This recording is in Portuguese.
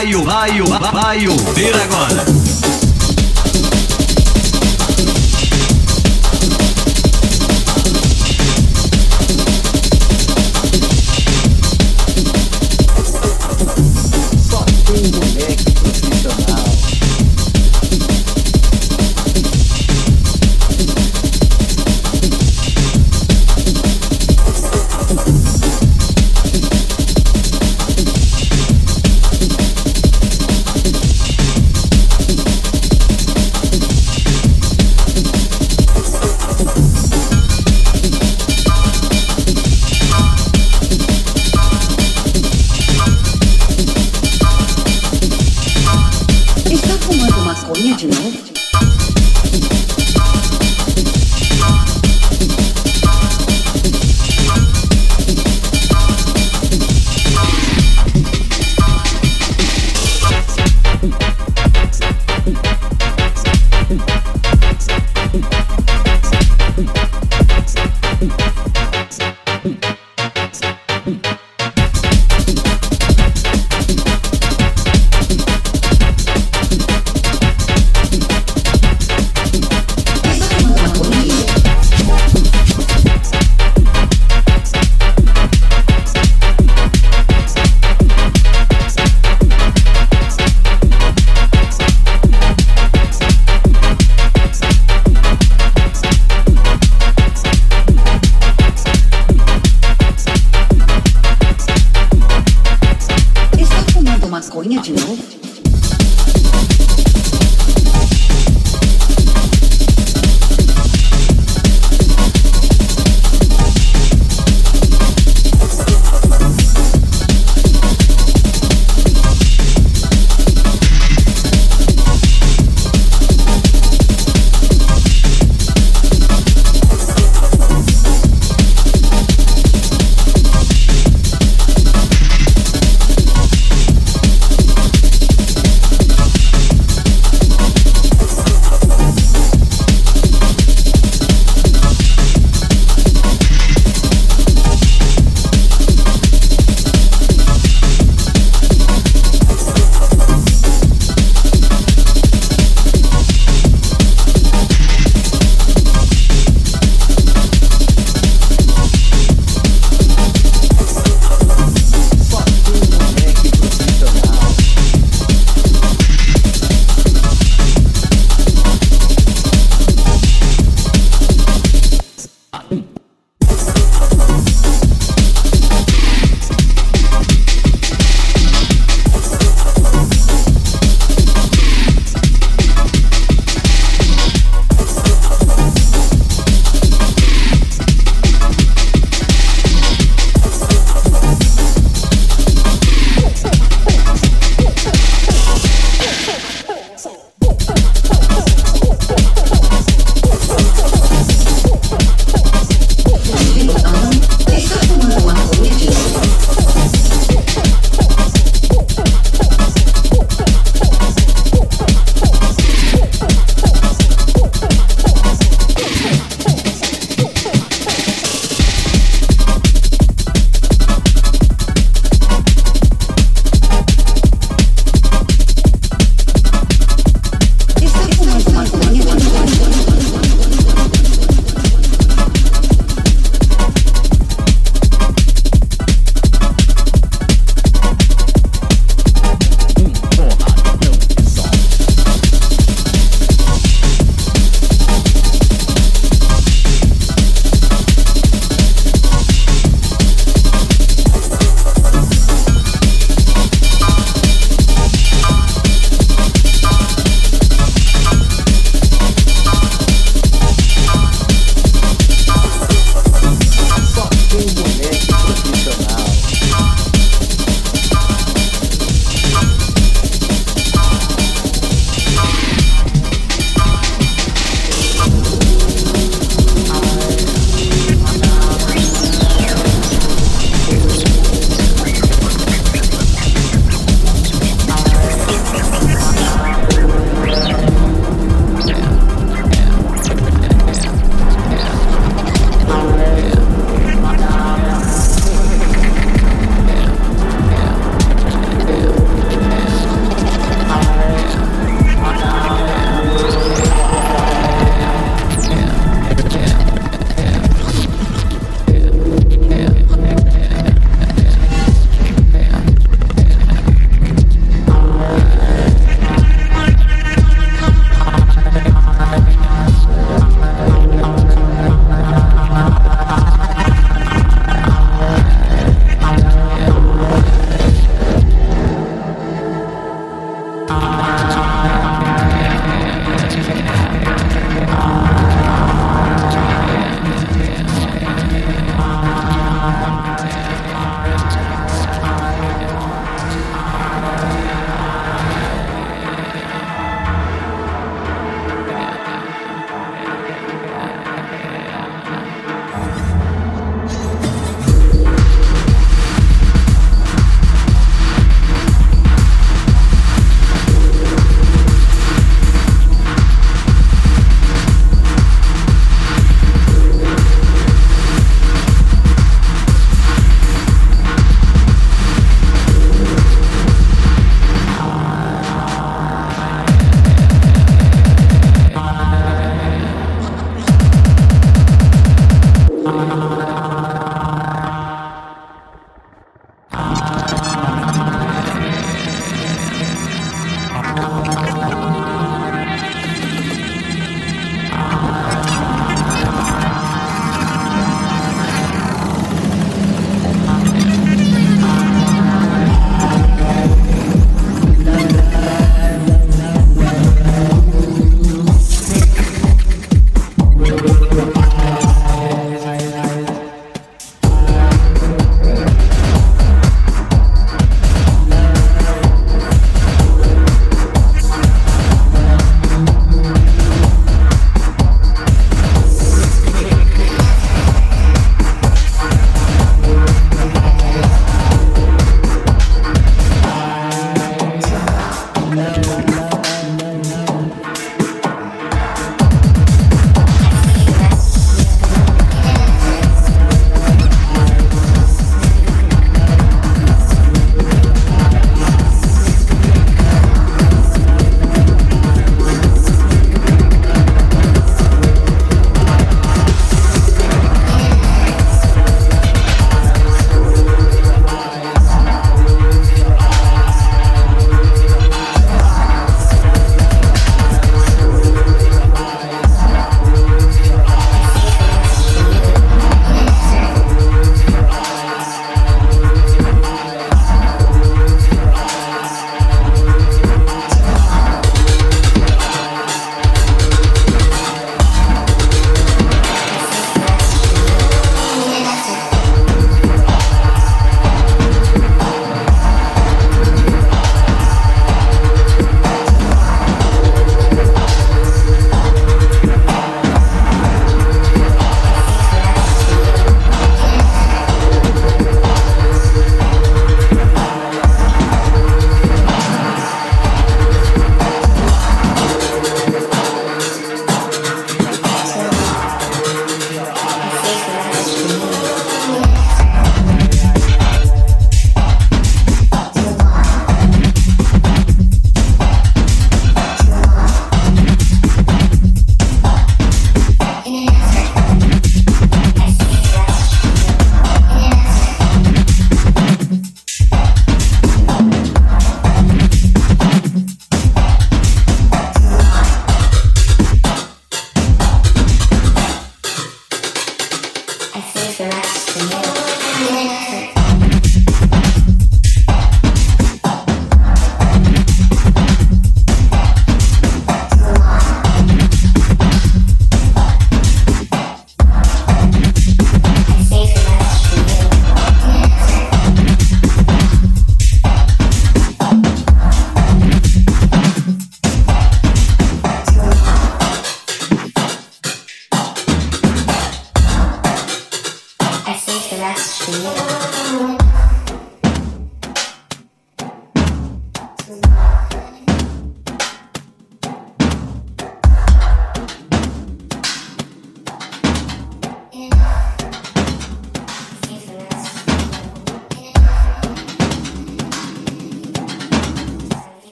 Baio, baio, baio, vai, agora.